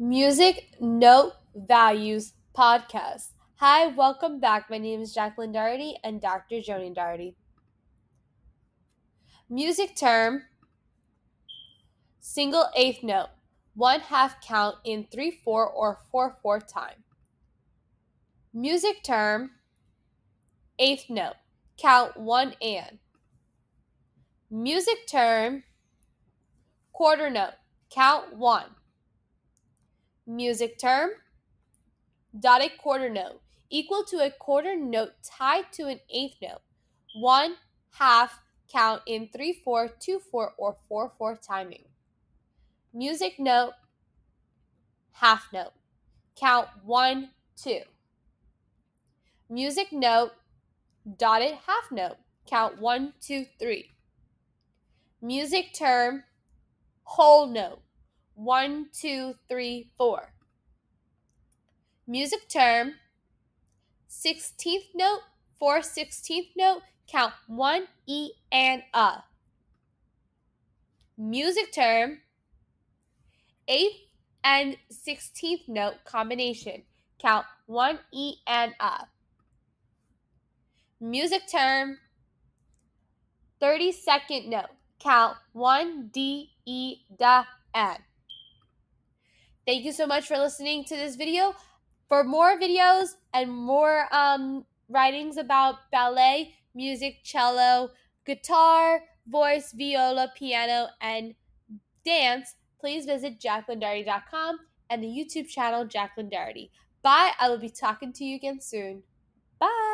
Music Note Values Podcast. Hi, welcome back. My name is Jacklyn Dougherty and Dr. Joni Dougherty. Music term single eighth note, one half count in 3 4 or 4 4 time. Music term eighth note, count 1 and. Music term quarter note, count 1. Music term dotted quarter note equal to a quarter note tied to an eighth note. One half count in 3 4, 2 4, or 4 4 timing. Music note half note. Count 1 2. Music note dotted half note. Count 1 2 3. Music term whole note. One, two, three, four. Music term 16th note, 4 16th note, count 1 E and A. Music term 8th and 16th note combination, count 1 E and A. Music term 32nd note, count 1 D E da N. Thank you so much for listening to this video. For more videos and more um, writings about ballet, music, cello, guitar, voice, viola, piano, and dance, please visit jacklyndougherty.com and the YouTube channel Jacklyn Dougherty. Bye. I will be talking to you again soon. Bye.